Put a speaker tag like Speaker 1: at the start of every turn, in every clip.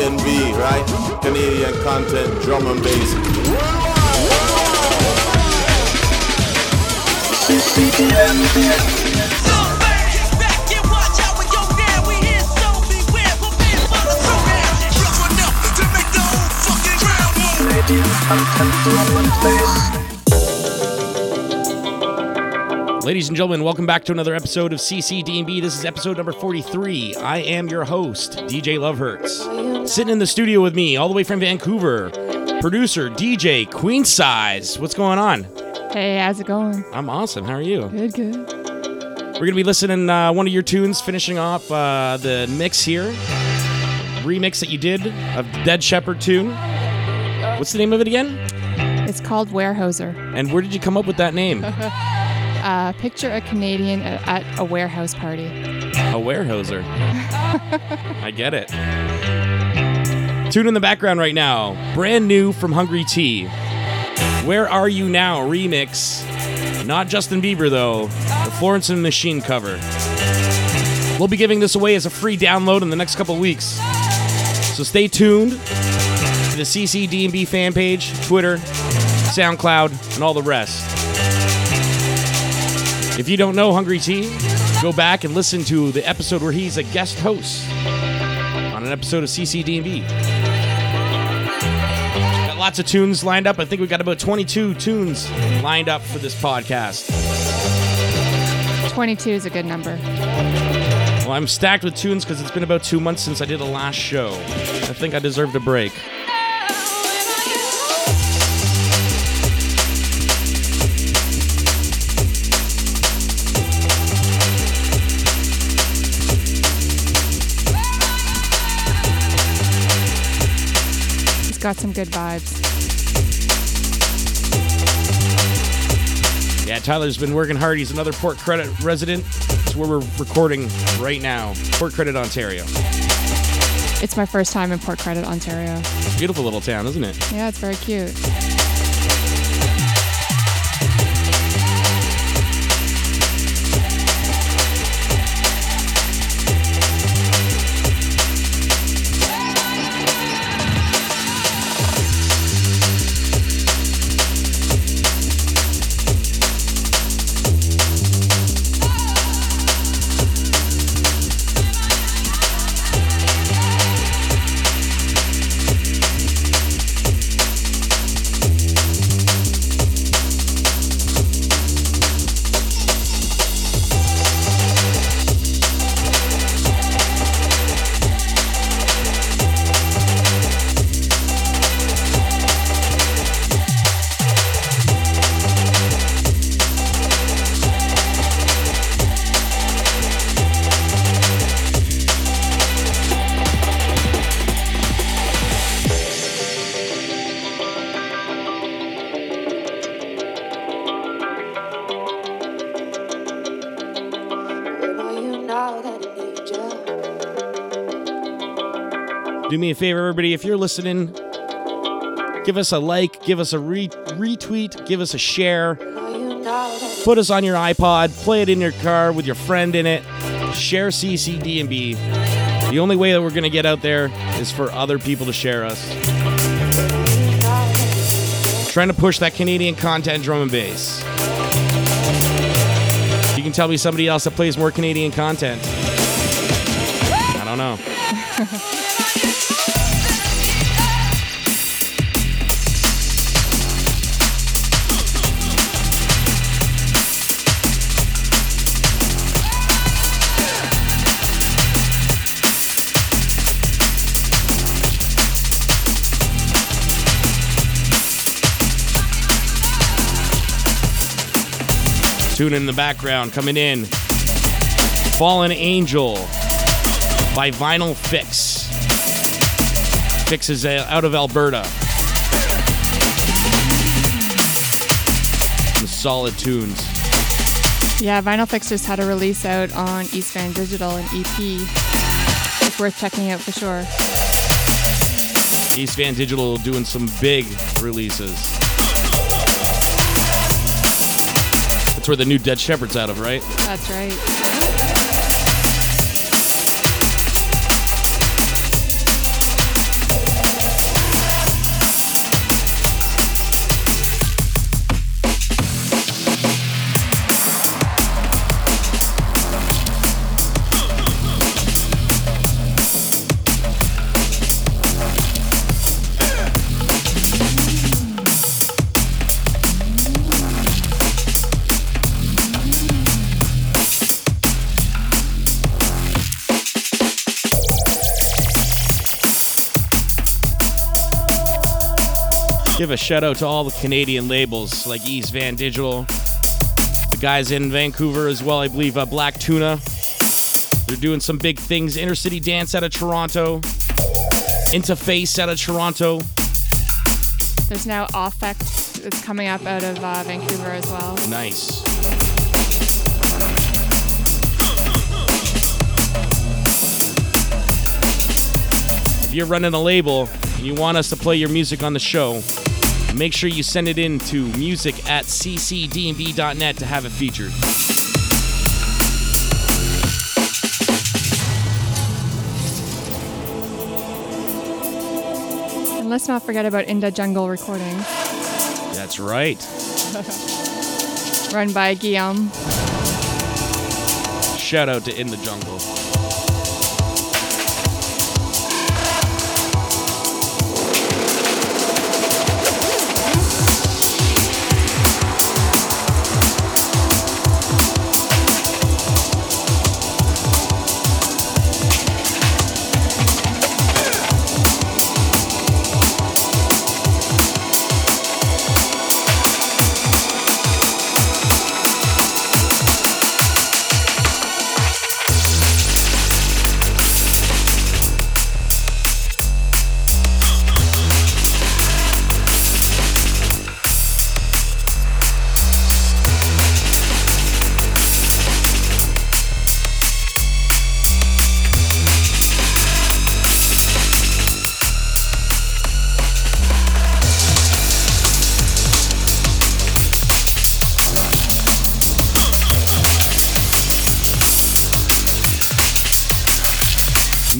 Speaker 1: CCDNB, right? Canadian content, drum and bass.
Speaker 2: Ladies and gentlemen, welcome back to another episode of CCDB. This is episode number 43. I am your host, DJ Love Hurts. Sitting in the studio with me, all the way from Vancouver, producer DJ Queensyze. What's going on?
Speaker 3: Hey, how's it going?
Speaker 2: I'm awesome. How are you?
Speaker 3: Good, good.
Speaker 2: We're going to be listening uh, one of your tunes, finishing off uh, the mix here. Remix that you did of Dead Shepherd tune. What's the name of it again?
Speaker 3: It's called Warehouser.
Speaker 2: And where did you come up with that name?
Speaker 3: Uh, picture a Canadian at, at a warehouse party.
Speaker 2: A warehouser. I get it. Tune in the background right now. Brand new from Hungry T. Where Are You Now remix. Not Justin Bieber, though. The Florence and Machine cover. We'll be giving this away as a free download in the next couple weeks. So stay tuned to the CCDB fan page, Twitter, SoundCloud, and all the rest. If you don't know Hungry T, go back and listen to the episode where he's a guest host on an episode of CCDB. Lots of tunes lined up. I think we've got about 22 tunes lined up for this podcast.
Speaker 3: 22 is a good number.
Speaker 2: Well, I'm stacked with tunes because it's been about two months since I did a last show. I think I deserved a break.
Speaker 3: Got some good vibes.
Speaker 2: Yeah, Tyler's been working hard. He's another Port Credit resident. It's where we're recording right now. Port Credit, Ontario.
Speaker 3: It's my first time in Port Credit, Ontario.
Speaker 2: Beautiful little town, isn't it?
Speaker 3: Yeah, it's very cute.
Speaker 2: Me a favor, everybody. If you're listening, give us a like, give us a re- retweet, give us a share. Put us on your iPod, play it in your car with your friend in it. Share CCD&B. The only way that we're going to get out there is for other people to share us. Trying to push that Canadian content drum and bass. You can tell me somebody else that plays more Canadian content. I don't know. Tune in the background coming in. Fallen Angel by Vinyl Fixx. Fixx is uh, out of Alberta. Some solid tunes.
Speaker 3: Yeah, Vinyl Fixx just had a release out on East Van Digital, an EP. It's worth checking out for sure.
Speaker 2: East Van Digital doing some big releases. That's where the new Dead Shepherd's out of, right?
Speaker 3: That's right.
Speaker 2: Give a shout out to all the Canadian labels like East Van Digital, the guys in Vancouver as well. I believe uh, Black Tuna. They're doing some big things. Inner City Dance out of Toronto. Interface out of Toronto.
Speaker 3: There's now Affect that's coming up out of uh, Vancouver as well.
Speaker 2: Nice. If you're running a label and you want us to play your music on the show, make sure you send it in to music at ccdnb.net to have it featured.
Speaker 3: And let's not forget about Inda Jungle Recordings,
Speaker 2: That's right.
Speaker 3: run by Guillaume.
Speaker 2: Shout out to In the Jungle.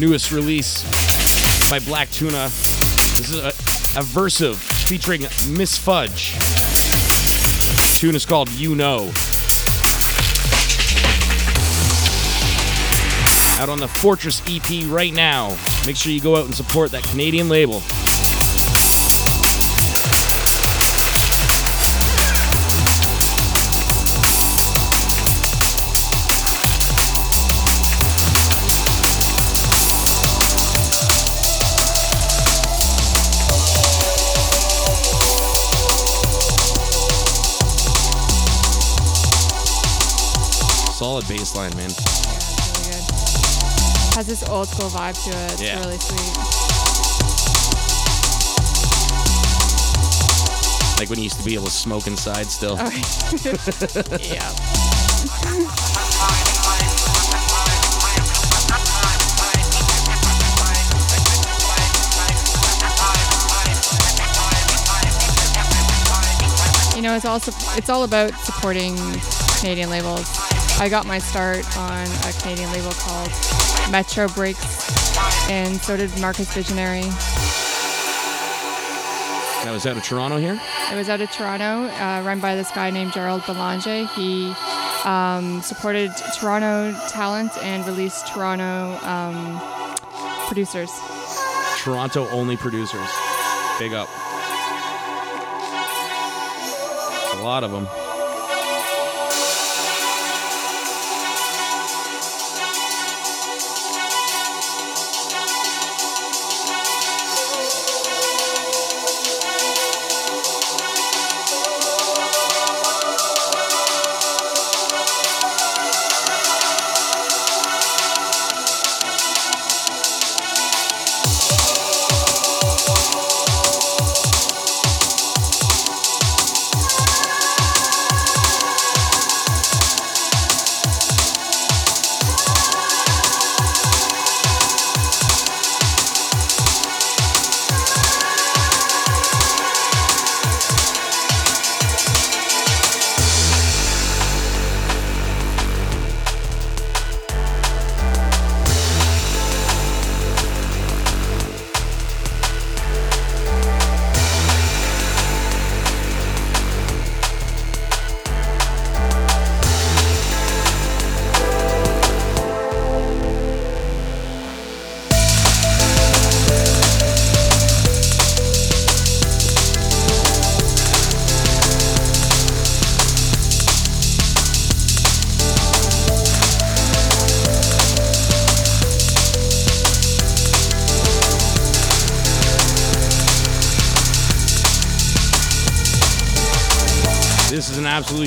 Speaker 2: Newest release by Black Tuna. This is a, Aversive featuring Miss Fudge. Tune is called You Know. Out on the Fortress EP right now. Make sure you go out and support that Canadian label. Solid bass line, man.
Speaker 3: Yeah, really good. Has this old school vibe to it. It's
Speaker 2: Yeah.
Speaker 3: really sweet.
Speaker 2: Like when you used to be able to smoke inside still.
Speaker 3: Oh, yeah. You know, it's also it's all about supporting Canadian labels. I got my start on a Canadian label called Metro Breaks, and so did Marcus Visionary.
Speaker 2: That was out of Toronto here.
Speaker 3: It was out of Toronto, uh, run by this guy named Gerald Belanger. He um, supported Toronto talent and released Toronto um, producers.
Speaker 2: Toronto only producers. Big up. A lot of them.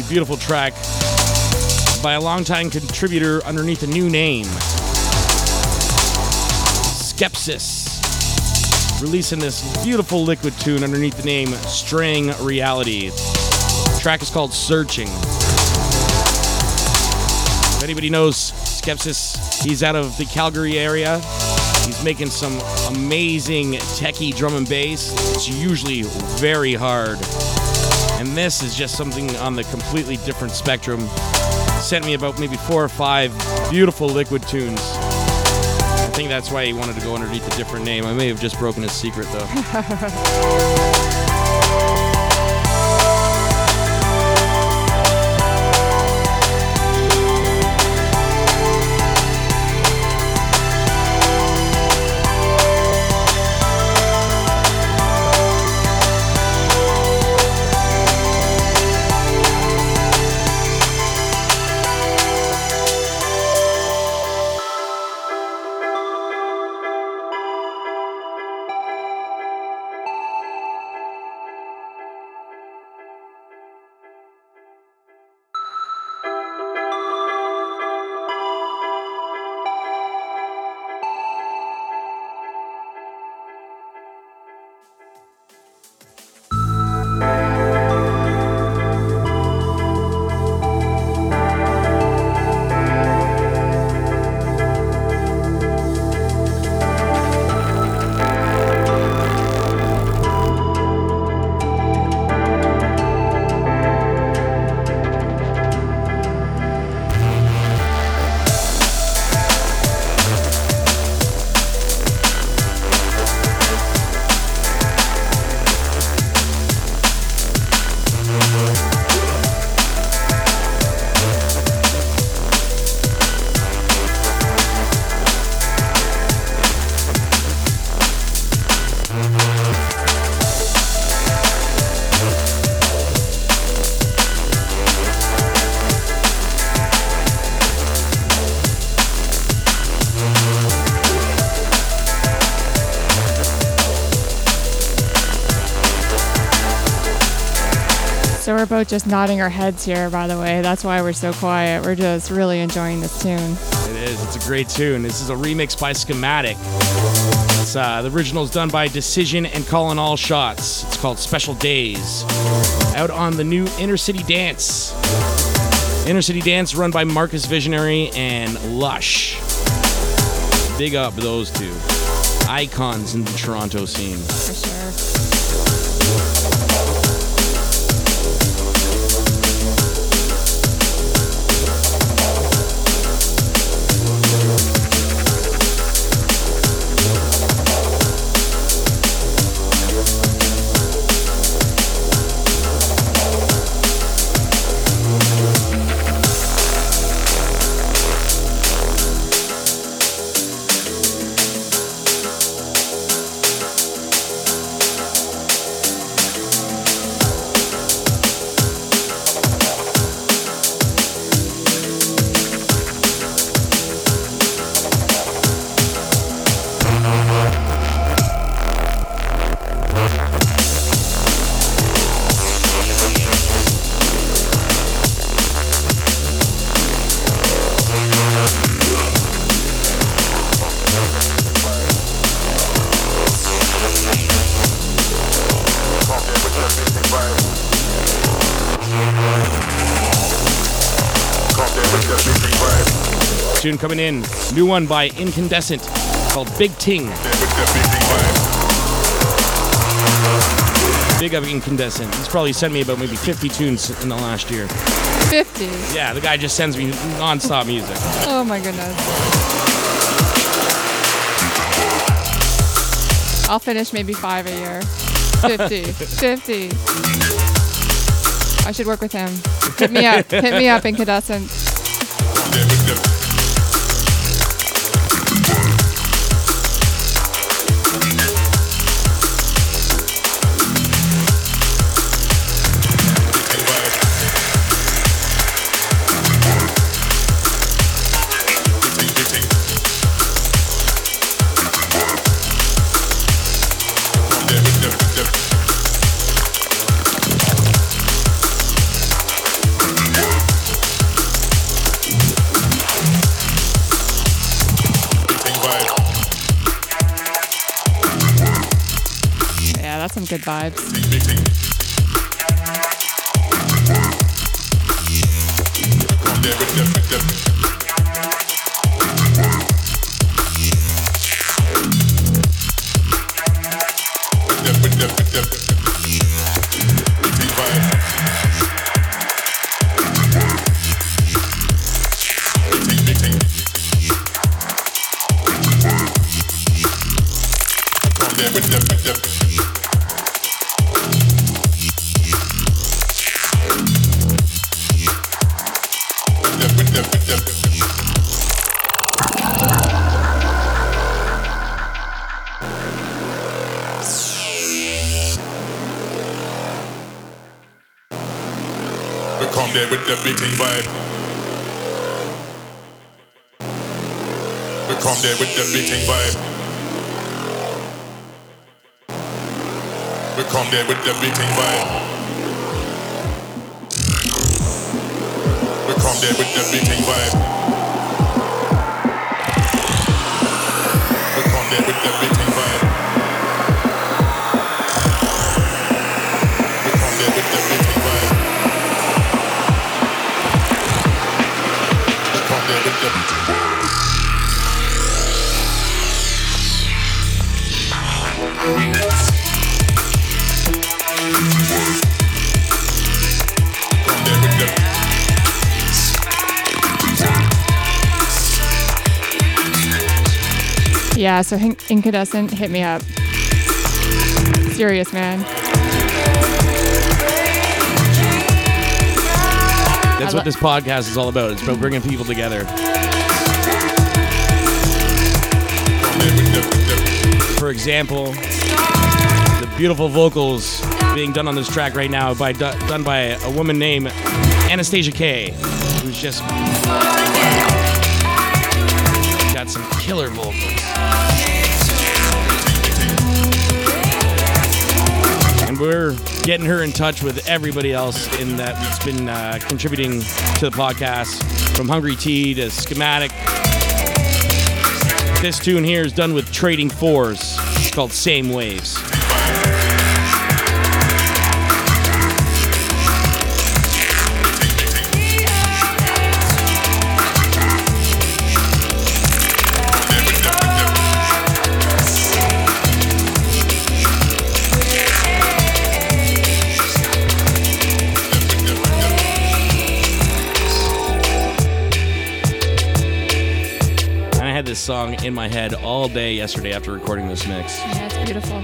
Speaker 2: Beautiful track by a longtime contributor underneath a new name. Skepsis. Releasing this beautiful liquid tune underneath the name Straying Reality. The track is called Searching. If anybody knows Skepsis, he's out of the Calgary area. He's making some amazing techie drum and bass. It's usually very hard. And this is just something on the completely different spectrum. Sent me about maybe four or five beautiful liquid tunes. I think that's why he wanted to go underneath a different name. I may have just broken his secret though.
Speaker 3: So we're both just nodding our heads here, by the way. That's why we're so quiet. We're just really enjoying this tune.
Speaker 2: It is. It's a great tune. This is a remix by Schematic. It's, uh, the original is done by DCision and Collin All-Shotz. It's called Special Days. Out on the new Inner City Dance. Inner City Dance run by Marcus Visionary and Lush. Big up those two. Icons in the Toronto scene. Coming in. New one by Incandescent called Bigting. Big up Incandescent. He's probably sent me about maybe 50 tunes in the last year.
Speaker 3: 50.
Speaker 2: Yeah, the guy just sends me non-stop music.
Speaker 3: Oh my goodness. I'll finish maybe five a year. 50. 50. I should work with him. Hit me up. Hit me up, Incandescent. Vibes.
Speaker 4: Come there with the beating vibe. We come there with the beating vibe. We come there with the beating
Speaker 3: Yeah, so Incandescent hit me up. Serious, man.
Speaker 2: That's what this podcast is all about. It's about bringing people together. For example, the beautiful vocals being done on this track right now by done by a woman named Anastasia K, who's just got some killer vocals. And we're getting her in touch with everybody else in that that's been uh, contributing to the podcast, from Hungry T to Schematic. This tune here is done with Trading Fours. It's called Same Waves. Song in my head all day yesterday after recording this mix.
Speaker 3: Yeah, it's beautiful.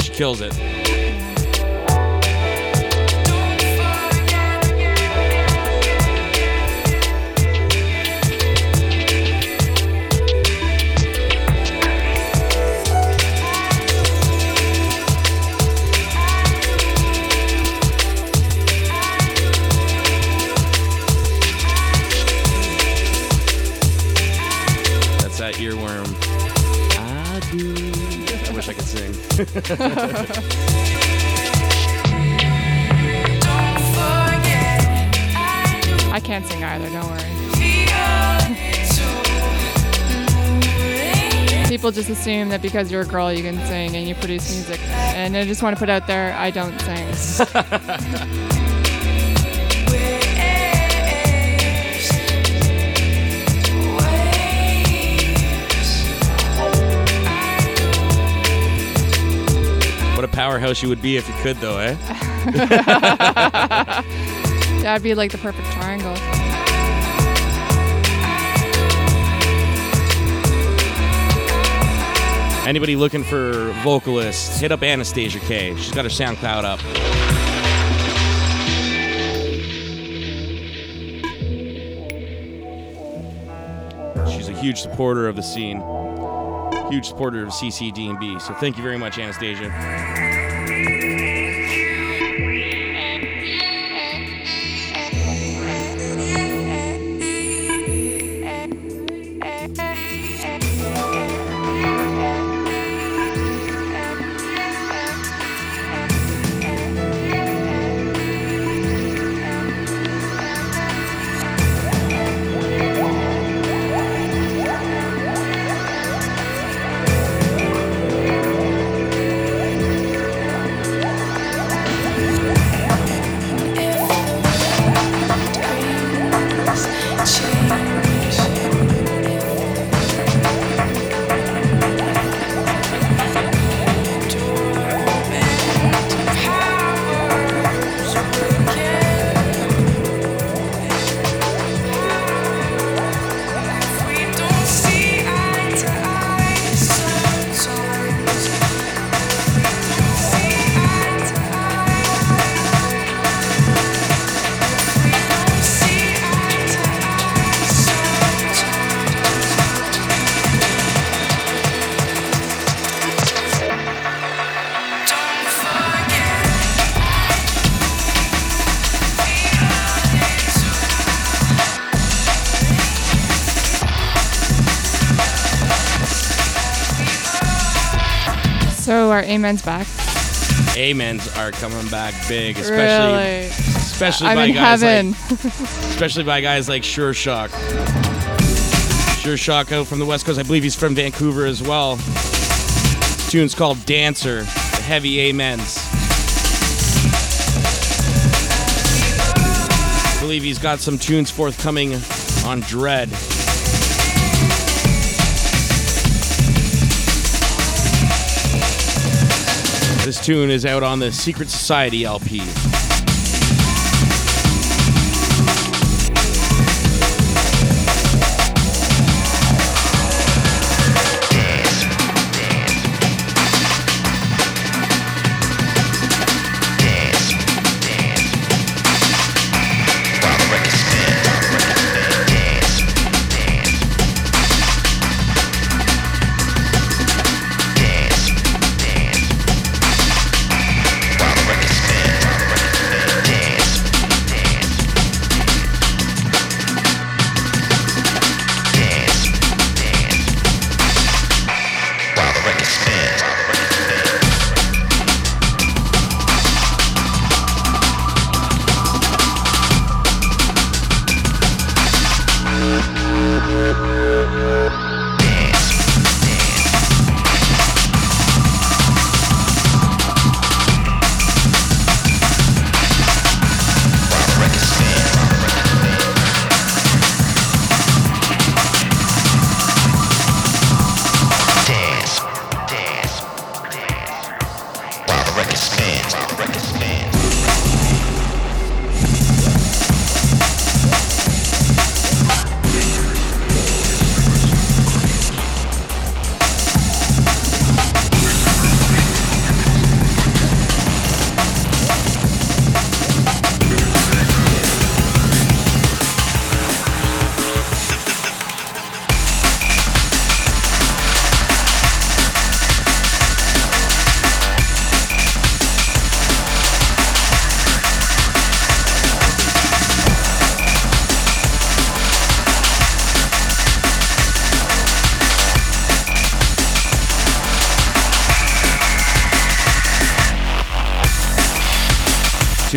Speaker 2: She kills it. I
Speaker 3: can't sing either, don't worry. People just assume that because you're a girl, you can sing and you produce music. And I just want to put out there, I don't sing.
Speaker 2: powerhouse you would be if you could, though, eh?
Speaker 3: That'd be like the perfect triangle.
Speaker 2: Anybody looking for vocalists, hit up Anastasia K. She's got her SoundCloud up. She's a huge supporter of the scene, huge supporter of CCD&B. So thank you very much, Anastasia.
Speaker 3: Amen's back.
Speaker 2: Amens are coming back big, especially
Speaker 3: really?
Speaker 2: especially
Speaker 3: I'm
Speaker 2: by guys
Speaker 3: heaven.
Speaker 2: like especially by guys like Sure Shock. Sure Shock out from the West Coast. I believe he's from Vancouver as well. This tune's called Dancer. The heavy amens. I believe he's got some tunes forthcoming on Dread. Tune is out on the Secret Society LP.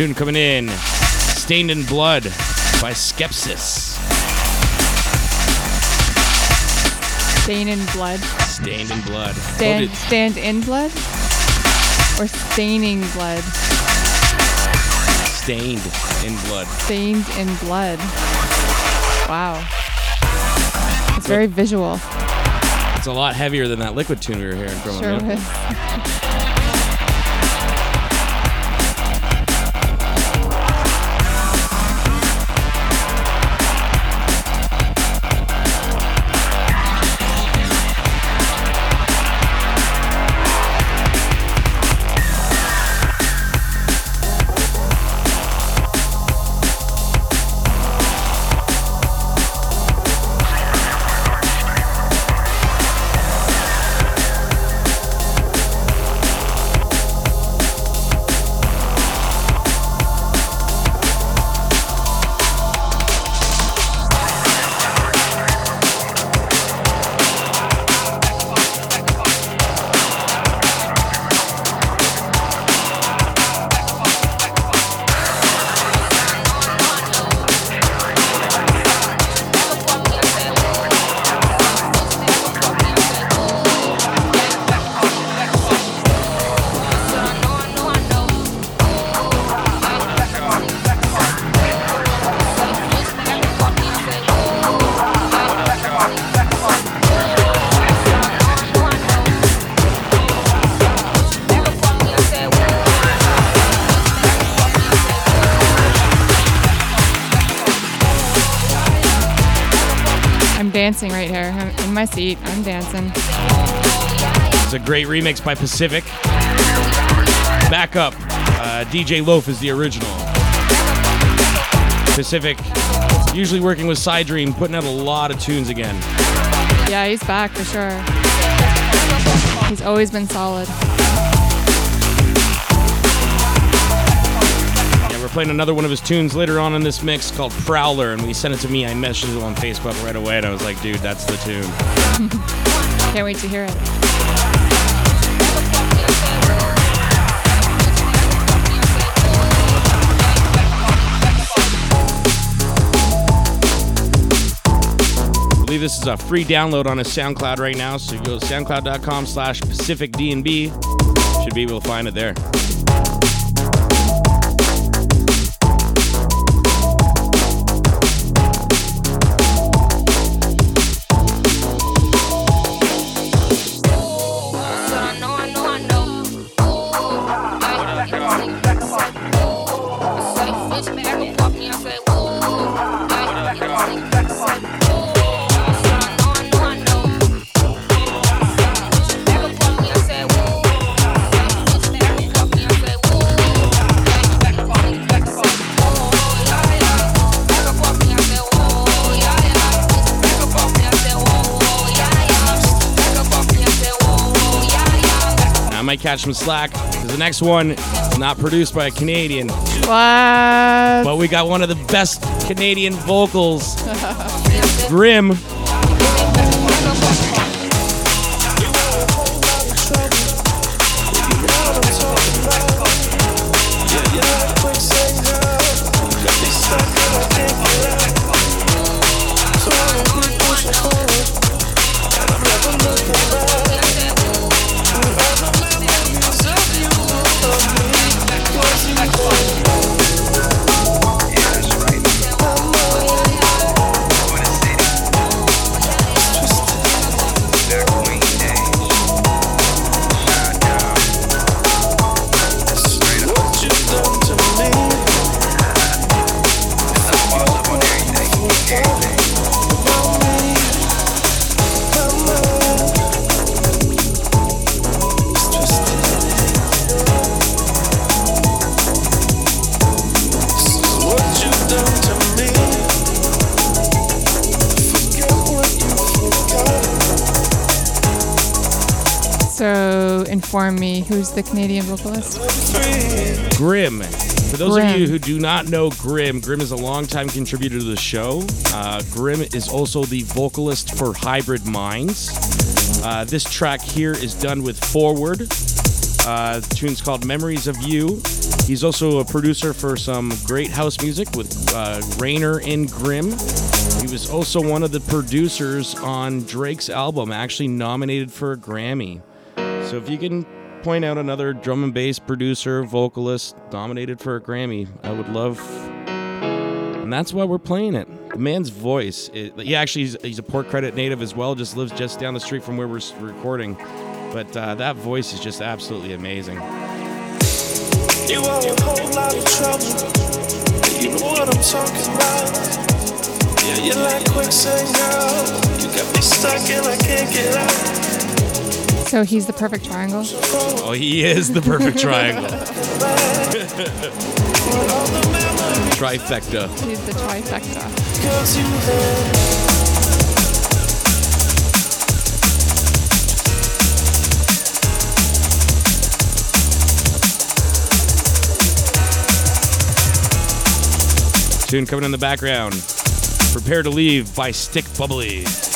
Speaker 2: Tune coming in. Stained in Blood by Skepsis.
Speaker 3: Stained in blood.
Speaker 2: Stained in Blood.
Speaker 3: Stand, stand in blood? Or staining blood?
Speaker 2: Stained in Blood.
Speaker 3: Stained in blood. Wow. It's very visual.
Speaker 2: It's a lot heavier than that liquid tune we were hearing from
Speaker 3: Sure
Speaker 2: him.
Speaker 3: my seat. I'm dancing.
Speaker 2: It's a great remix by Pacific. Back up. Uh, DeJ Loaf is the original. Pacific, usually working with Side Dream, putting out a lot of tunes again.
Speaker 3: Yeah, he's back for sure. He's always been solid.
Speaker 2: playing another one of his tunes later on in this mix called Prowler, and when he sent it to me, I messaged him on Facebook right away, and I was like, dude, that's the tune.
Speaker 3: Can't wait to hear it.
Speaker 2: Believe this is a free download on his SoundCloud right now. So you go to soundcloud.com slash Pacific DNB. Should be able to find it there. Catch some slack because the next one is not produced by a Canadian,
Speaker 5: What?
Speaker 2: but we got one of the best Canadian vocals,
Speaker 5: Grimm. The Canadian vocalist?
Speaker 2: Grimm. For those of you who do not know Grimm, Grimm is a longtime contributor to the show. Uh, Grimm is also the vocalist for Hybrid Minds. Uh, this track here is done with Fourward. Uh, the tune's called Memories of You. He's also a producer for some great house music with uh, Rainer and Grimm. He was also one of the producers on Drake's album, actually nominated for a Grammy. So if you can point out another drum and bass producer, vocalist nominated for a Grammy, I would love. And that's why we're playing it. The man's voice. It, he actually he's, he's a Port Credit native as well. Just lives just down the street from where we're recording. But uh, that voice is just absolutely amazing.
Speaker 3: You are a whole lot of trouble. You know what I'm talking about. Yeah, you like quicksand. You got me stuck and I can't get out.
Speaker 5: So he's the perfect triangle.
Speaker 2: Oh, he is the perfect triangle. Trifecta.
Speaker 5: He's the trifecta.
Speaker 3: Cause you had
Speaker 2: Tune coming in the background. Prepare to leave by Stick Bubbly.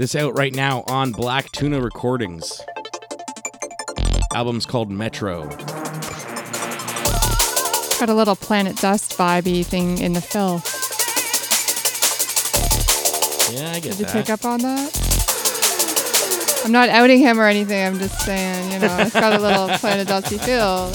Speaker 3: This
Speaker 2: out right now on Black Tuna Recordings. Album's called Metro.
Speaker 3: Got a little Planet Dust vibey thing in the fill.
Speaker 2: Yeah, I get
Speaker 3: Did you pick up on that? I'm not outing him or anything. I'm just saying, you know, it's got a little Planet Dusty feel.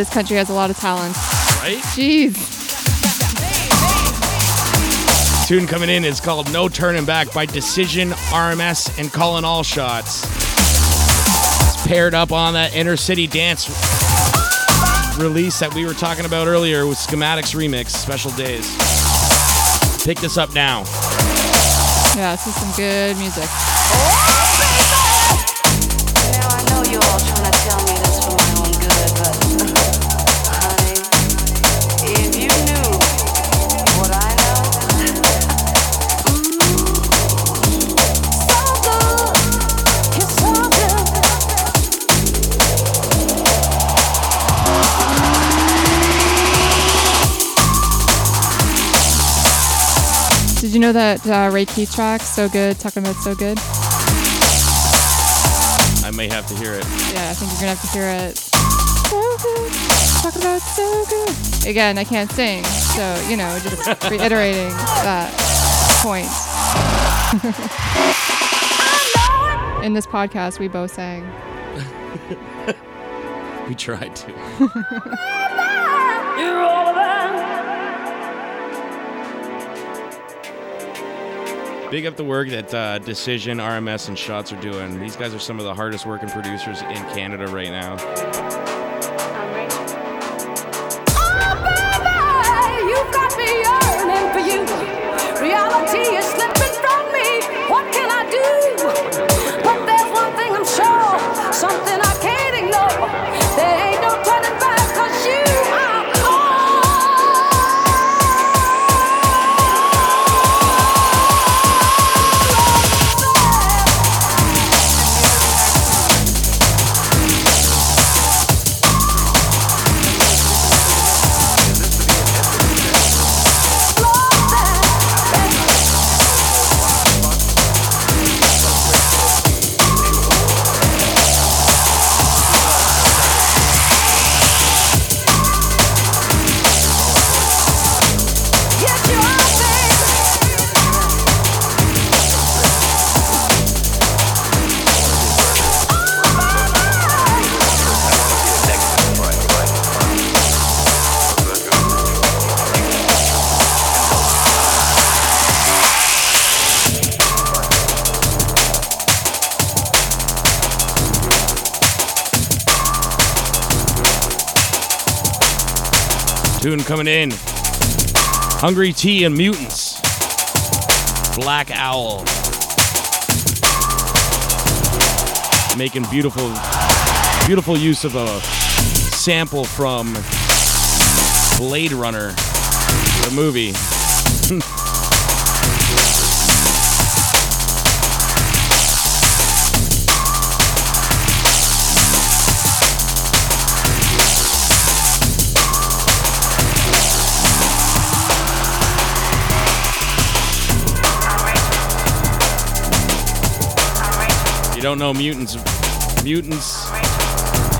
Speaker 3: This country has a lot of talent.
Speaker 2: Right?
Speaker 3: Jeez.
Speaker 2: Tune coming in is called No Turning Back by DCision, RMS, and Collin All-Shotz. It's paired up on that Inner City Dance release that we were talking about earlier with Schematics Remix, Special Days. Pick this up now.
Speaker 3: Yeah, this is some good music. Did you know that uh, Ray Keith track, So Good, talking about So Good?
Speaker 2: I may have to hear it.
Speaker 3: Yeah, I think you're gonna have to hear it. So good, talking about so good. Again, I can't sing, so you know, just reiterating that point. In this podcast, we both sang.
Speaker 2: We tried to. Big up the work that uh, DCision, RMS, and Shotz are doing. These guys are some of the hardest working producers in Canada right now.
Speaker 6: You. Reality is
Speaker 2: Tune coming in. Hungry T and Mutants. Black Owl. Making beautiful, beautiful use of a sample from Blade Runner, the movie. You don't know Mutants. Mutants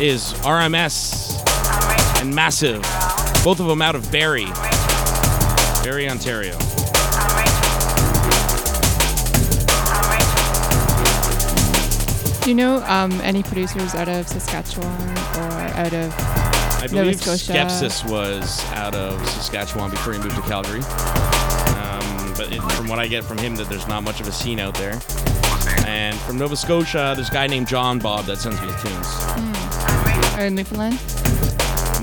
Speaker 2: is RMS and Massive. Both of them out of Barrie. Barrie, Ontario.
Speaker 3: Do you know um, any producers out of Saskatchewan or out of
Speaker 2: I
Speaker 3: Nova
Speaker 2: believe
Speaker 3: Scotia?
Speaker 2: Skepsis was out of Saskatchewan before he moved to Calgary. Um, but it, from what I get from him, that there's not much of a scene out there. And from Nova Scotia, there's a guy named John Bob that sends me his tunes. Hmm.
Speaker 3: Or in Newfoundland.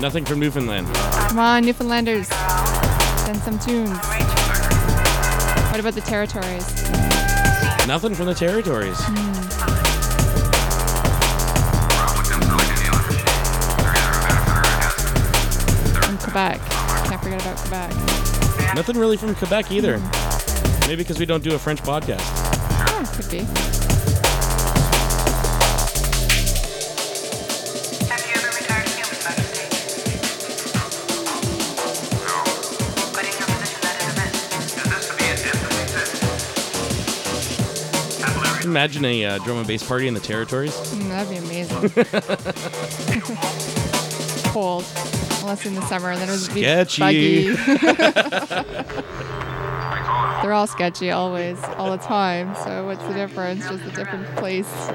Speaker 2: Nothing from Newfoundland.
Speaker 3: Come on, Newfoundlanders. Send some tunes. What about the territories?
Speaker 2: Nothing from the territories. Hmm.
Speaker 3: And Quebec. Can't forget about Quebec.
Speaker 2: Nothing really from Quebec either. Hmm. Maybe because we don't do a French podcast.
Speaker 3: Could be.
Speaker 7: Have you ever retired human by mistake? No. But in your position, that is a myth.
Speaker 4: Is this to be indefinitely
Speaker 2: Imagine a uh, drum and bass party in the territories.
Speaker 3: Mm, that'd be amazing. Cold. Unless in the summer, then it was be
Speaker 2: Sketchy.
Speaker 3: buggy. They're all sketchy always, all the time. So what's the difference? Just a different place.
Speaker 4: I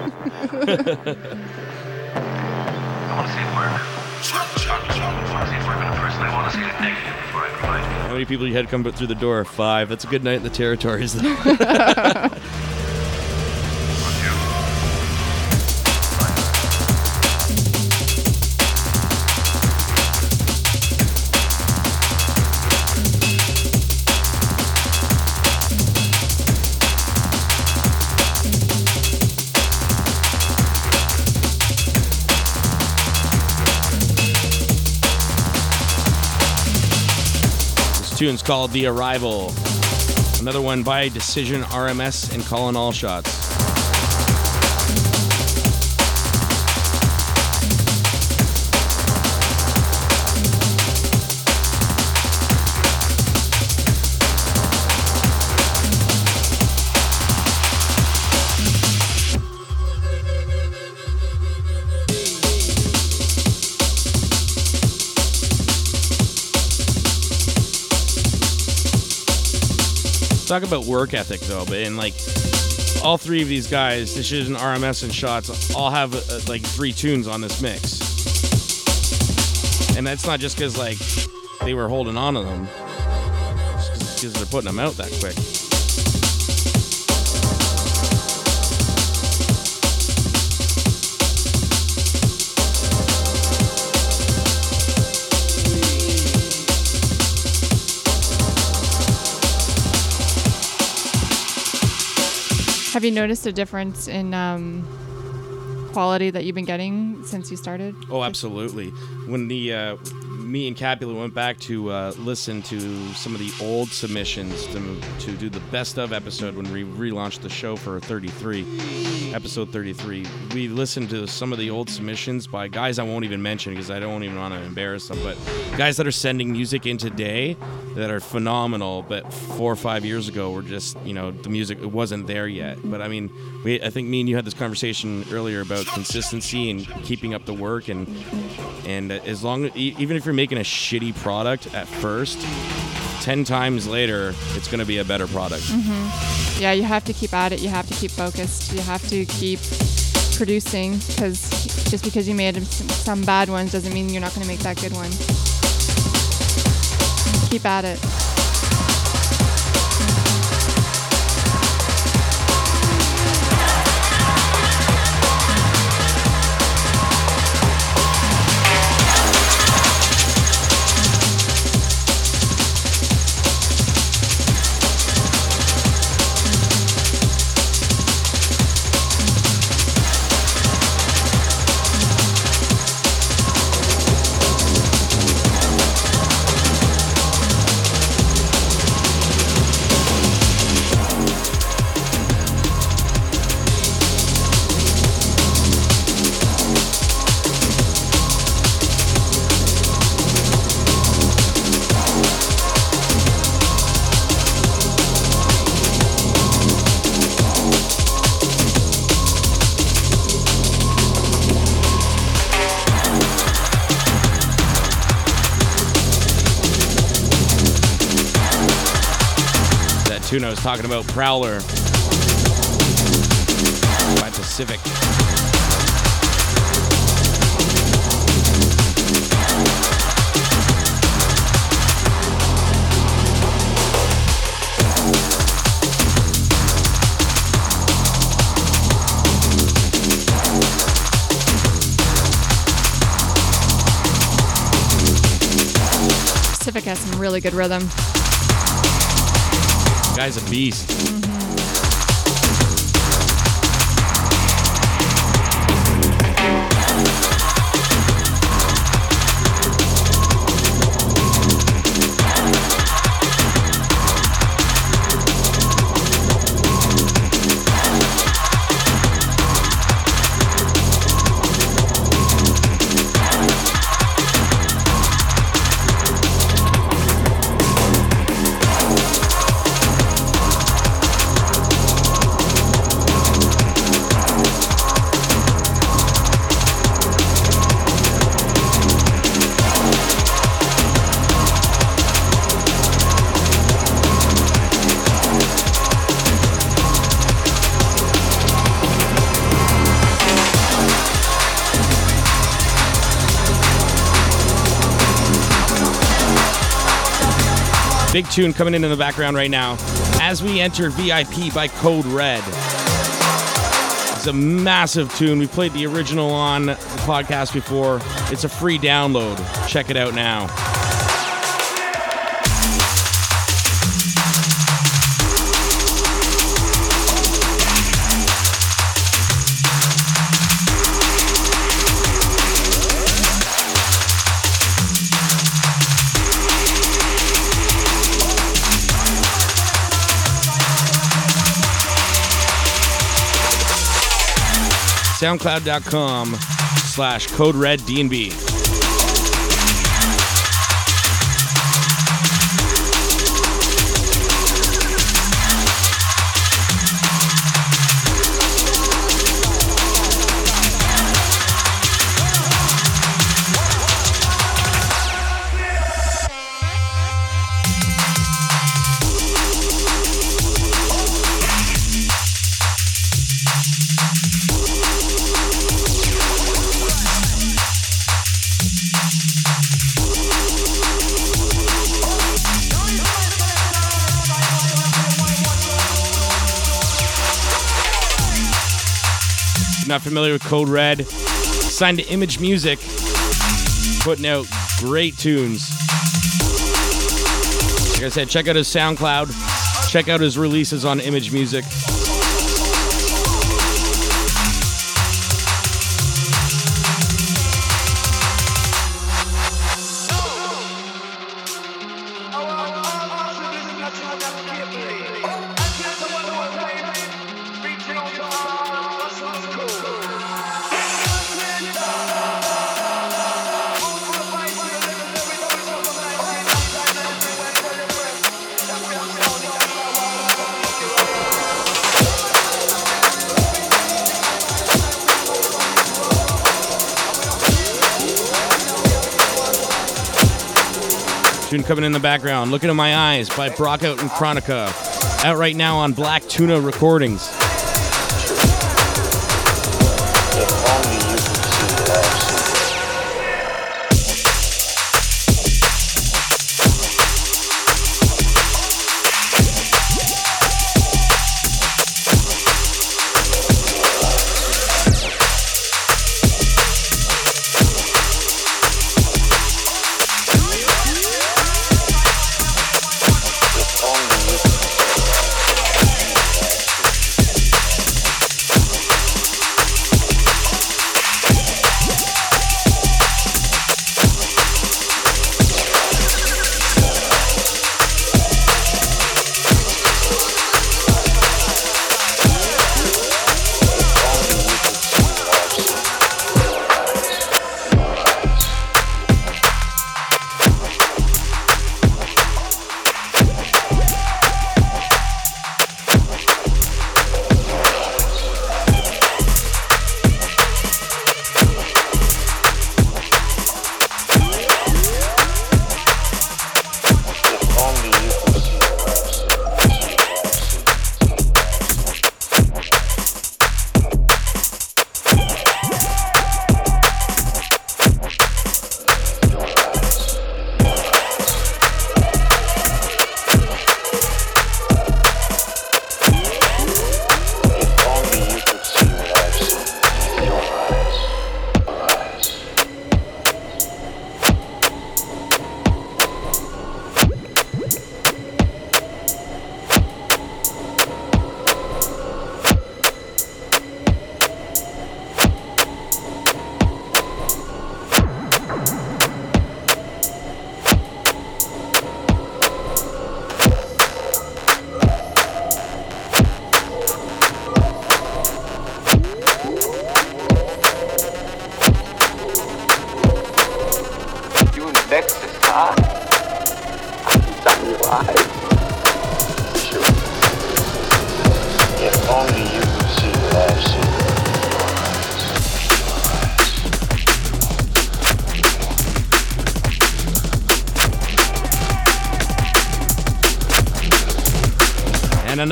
Speaker 4: want to see it work. I want to see it work in a person. I want to see it negative before I provide it.
Speaker 2: How many people you had come through the door? Five. That's a good night in the territories. tune's called The Arrival. Another one by DCision RMS and Collin All-Shotz. Talk about work ethic though, but in like all three of these guys, DCision, RMS, and Shotz, all have uh, like three tunes on this mix, and that's not just because like they were holding on to them, because they're putting them out that quick.
Speaker 3: Have you noticed a difference in um, quality that you've been getting since you started?
Speaker 2: Oh, absolutely. When the uh, me and Capula went back to uh, listen to some of the old submissions to, to do the best of episode when we relaunched the show for 33, episode 33, we listened to some of the old submissions by guys I won't even mention because I don't even want to embarrass them, but guys that are sending music in today that are phenomenal, but four or five years ago were just, you know, the music it wasn't there yet. But I mean, we I think me and you had this conversation earlier about consistency and keeping up the work and and as long even if you're making a shitty product at first, 10 times later it's going to be a better product. Mm-hmm.
Speaker 3: Yeah, you have to keep at it. You have to keep focused. You have to keep producing because just because you made some bad ones doesn't mean you're not going to make that good one. Keep at it.
Speaker 2: talking about Prowler by Pacific.
Speaker 3: Pacific has some really good rhythm.
Speaker 2: Guy's a beast. Big tune coming in in the background right now as we enter VIP by Code Red. It's a massive tune. We played the original on the podcast before. It's a free download. Check it out now. soundcloud.com slash code red dnb not familiar with Code Red, signed to Image Music, putting out great tunes. Like I said, check out his SoundCloud, check out his releases on Image Music. Tune coming in the background. Looking in my eyes by Brockout and Cronica. Out right now on Black Tuna Recordings.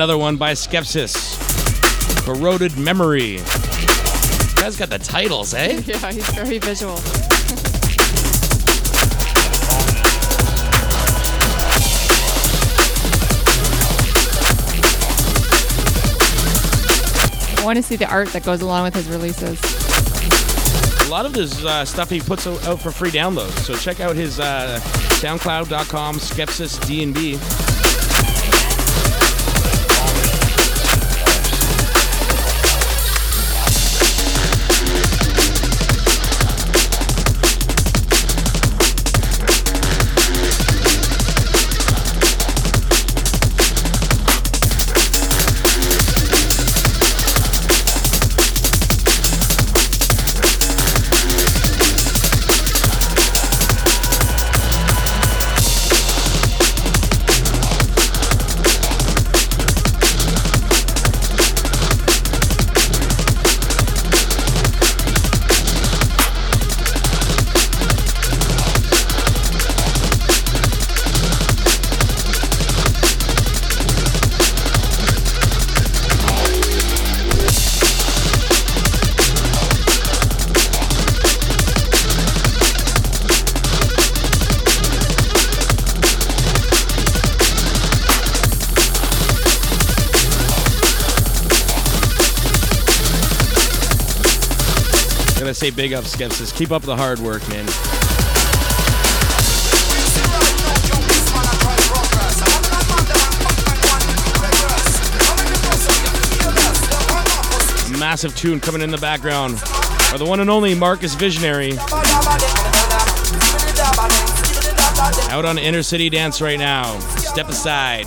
Speaker 2: Another one by Skepsis. Corroded Memory. Guy's got the titles, eh?
Speaker 3: Yeah, he's very visual. I want to see the art that goes along with his releases.
Speaker 2: A lot of this uh, stuff he puts out for free download. So check out his uh, SoundCloud.com Skepsis D&B. Say big up Skepsis. Keep up the hard work, man. Massive tune coming in the background. Are the one and only Marcus Visionary. Out on Inner City Dance right now. Step aside.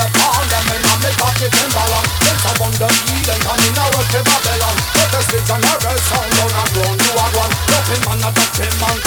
Speaker 8: the palm, on pocket in I'm the Eden, to sound a man,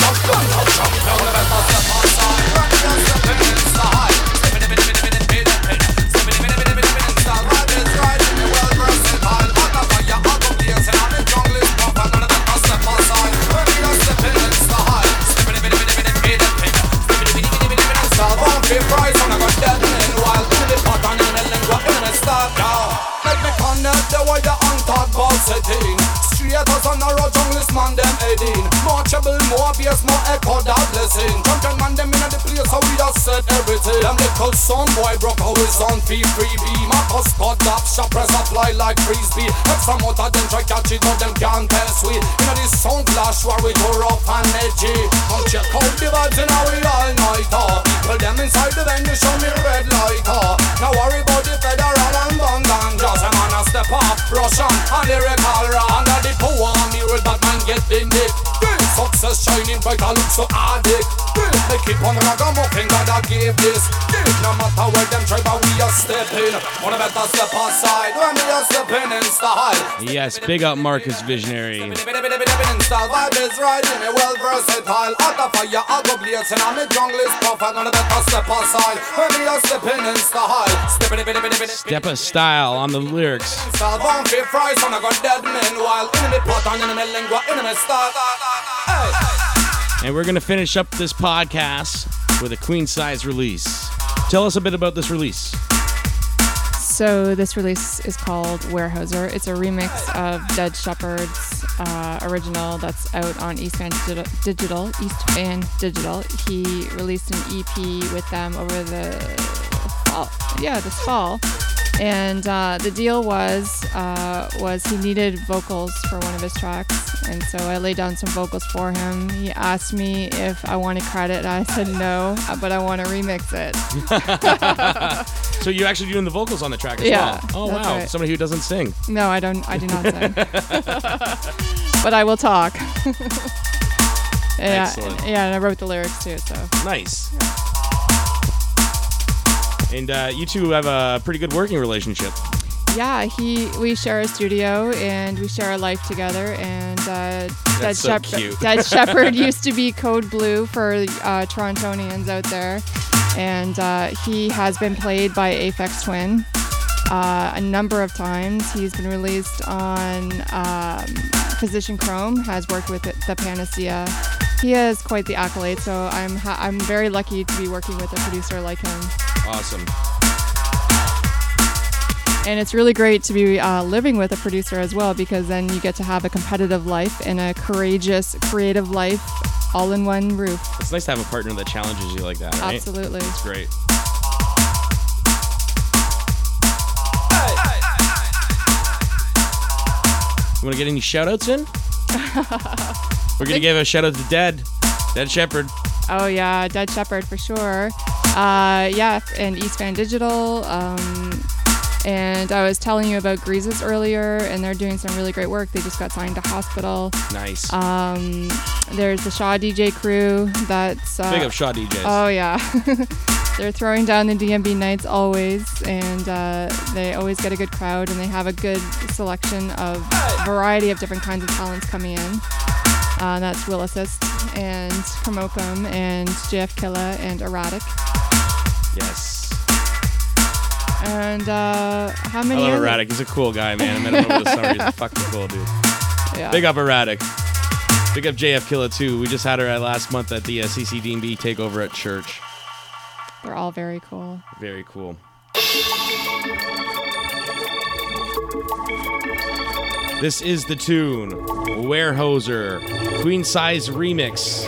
Speaker 8: boy broke out his on fee free B Marcus got up, shop press fly like frisbee. Some out of them try catch it, but them can't tell sweet You know this sound clash where we go rough and edgy. Come check out the vibes and how we all night uh. People them inside the venue show me red light uh. Now worry about the federal and bun just a man a step up, Russian and lyrical Under the power me with Batman get in it Success shining bright, I look so addict. They keep on ragamuffin, God I give this. No matter where them try, but we are stepping. Wanna better step aside. When we are stepping in style.
Speaker 2: Yes, big up Marcus Visionary.
Speaker 8: Vibe is right, in well versatile. Out of fire, I go blazing I'm a jungle is wanna better step aside. When we are stepping in style.
Speaker 2: Step a style on the lyrics.
Speaker 8: Style bomb free fries, and I got dead men While in the pot and in the lingua, in the style
Speaker 2: And we're going to finish up this podcast with a Queensyze release. Tell us a bit about this release.
Speaker 3: So this release is called Warehouser. It's a remix of Dead Shepherd's uh, original that's out on East Van Digital, Digital. East Digital. He released an EP with them over the fall. Yeah, this fall. And uh, the deal was uh, was he needed vocals for one of his tracks, and so I laid down some vocals for him. He asked me if I wanted credit. I said no, uh, but I want to remix it.
Speaker 2: So you're actually doing the vocals on the track as
Speaker 3: Yeah,
Speaker 2: well. Oh wow,
Speaker 3: right.
Speaker 2: somebody who doesn't sing.
Speaker 3: No, I don't. I do not sing, but I will talk. yeah,
Speaker 2: Excellent.
Speaker 3: yeah, and I wrote the lyrics too. So
Speaker 2: Nice. And uh, you two have a pretty good working relationship.
Speaker 3: yeah, he we share a studio and we share a life together. And uh, Dead,
Speaker 2: so
Speaker 3: Shep-
Speaker 2: cute.
Speaker 3: Dead Shepherd used to be Code Blue for uh, Torontonians out there, and uh, he has been played by Aphex Twin. Uh, a number of times. He's been released on um, Physician Chrome, has worked with the Panacea. He has quite the accolade, so I'm ha- I'm very lucky to be working with a producer like him.
Speaker 2: Awesome.
Speaker 3: And it's really great to be uh, living with a producer as well because then you get to have a competitive life and a courageous, creative life all in one roof.
Speaker 2: It's nice to have a partner that challenges you like that, right?
Speaker 3: Absolutely.
Speaker 2: It's great. You want to get any shout outs in? We're going to give a shout out to Dead, Dead Shepherd.
Speaker 3: Oh yeah, Dead Shepherd for sure. Uh, yeah, and East Van Digital. Um, and I was telling you about Greases earlier, and they're doing some really great work. They just got signed to Hospital.
Speaker 2: Nice.
Speaker 3: Um, there's the Shaw DJ crew. That's uh,
Speaker 2: Big up Shaw DJs.
Speaker 3: Oh yeah, they're throwing down the DMB nights always, and uh, they always get a good crowd, and they have a good selection of variety of different kinds of talents coming in. Uh, that's Will Assist and Promokum and JF Killa and Erratic.
Speaker 2: Yes.
Speaker 3: And uh, how
Speaker 2: I
Speaker 3: many?
Speaker 2: love
Speaker 3: other-
Speaker 2: Erratic. He's a cool guy, man. I met him over the summer. He's fucking cool, dude.
Speaker 3: Yeah.
Speaker 2: Big up Erratic. Big up JF Killa, too. We just had her at last month at the uh, CCDB takeover at church.
Speaker 3: They're all very cool.
Speaker 2: Very cool. This is the tune Warehoser Queensyze Remix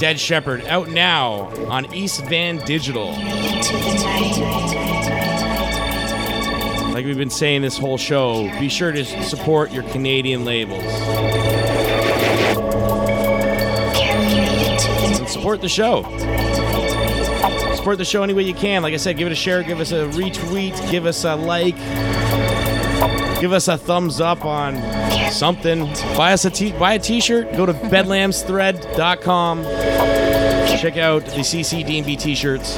Speaker 2: Dead Shepherd out now on East Van Digital. Like we've been saying this whole show, be sure to support your Canadian labels. And support the show. Support the show any way you can. Like I said, give it a share, give us a retweet, give us a like, give us a thumbs up on something. Buy us a t- buy a t-shirt. Go to bedlamsthread.com. Check out the CC DNB t-shirts.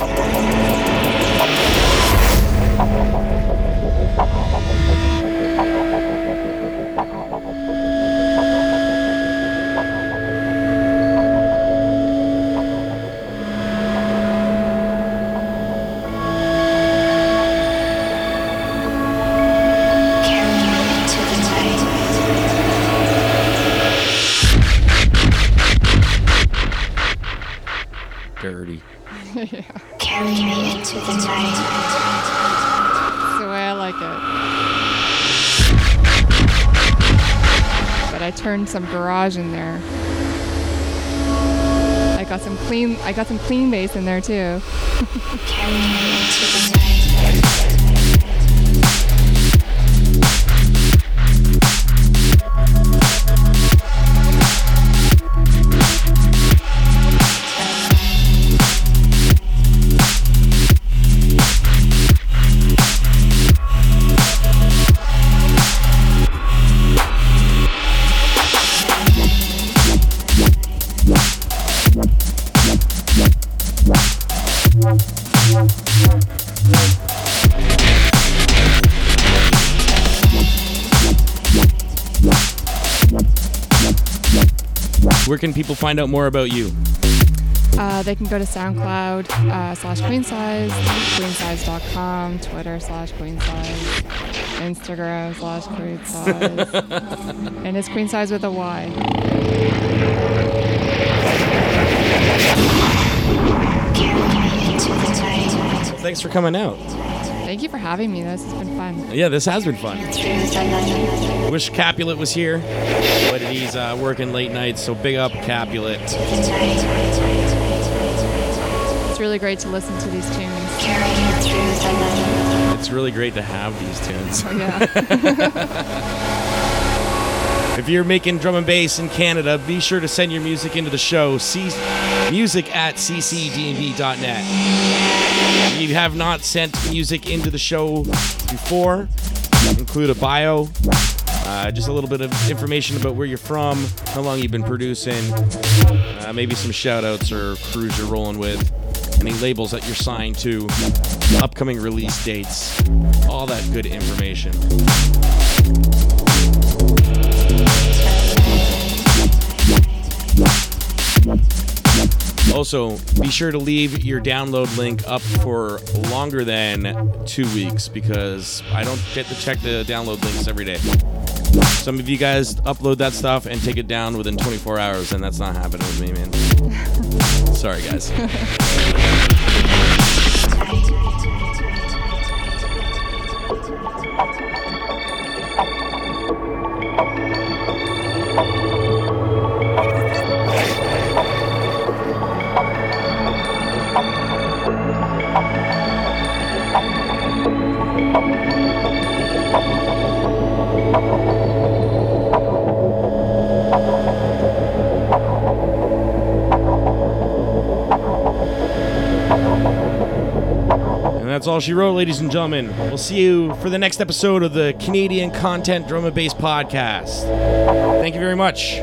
Speaker 3: I turned some garage in there. I got some clean. I got some clean bass in there too.
Speaker 2: people find out more about you?
Speaker 3: Uh, they can go to SoundCloud uh, slash Queensyze, Queensyze.com, Twitter slash Queensyze, Instagram slash Queensyze, and it's Queensyze with a Y.
Speaker 9: Carry me into the night.
Speaker 2: Thanks for coming out.
Speaker 3: Thank you for having me. This has been fun.
Speaker 2: Yeah, this has been fun.
Speaker 9: Through the night.
Speaker 2: Wish Capulet was here, but he's uh, working late nights, so big up Capulet.
Speaker 3: It's really great to listen to these tunes.
Speaker 9: Carry me through the night.
Speaker 2: It's really great to have these tunes.
Speaker 3: Oh, yeah.
Speaker 2: If you're making drum and bass in Canada, be sure to send your music into the show. C- music at ccdnb.net. If you have not sent music into the show before, include a bio, uh, just a little bit of information about where you're from, how long you've been producing, uh, maybe some shout outs or crews you're rolling with, any labels that you're signed to, upcoming release dates, all that good information. Also, be sure to leave your download link up for longer than two weeks because I don't get to check the download links every day. Some of you guys upload that stuff and take it down within 24 hours, and that's not happening with me, man. Sorry, guys. That's all she wrote, ladies and gentlemen. We'll see you for the next episode of the Canadian Content Drum and Bass Podcast. Thank you very much.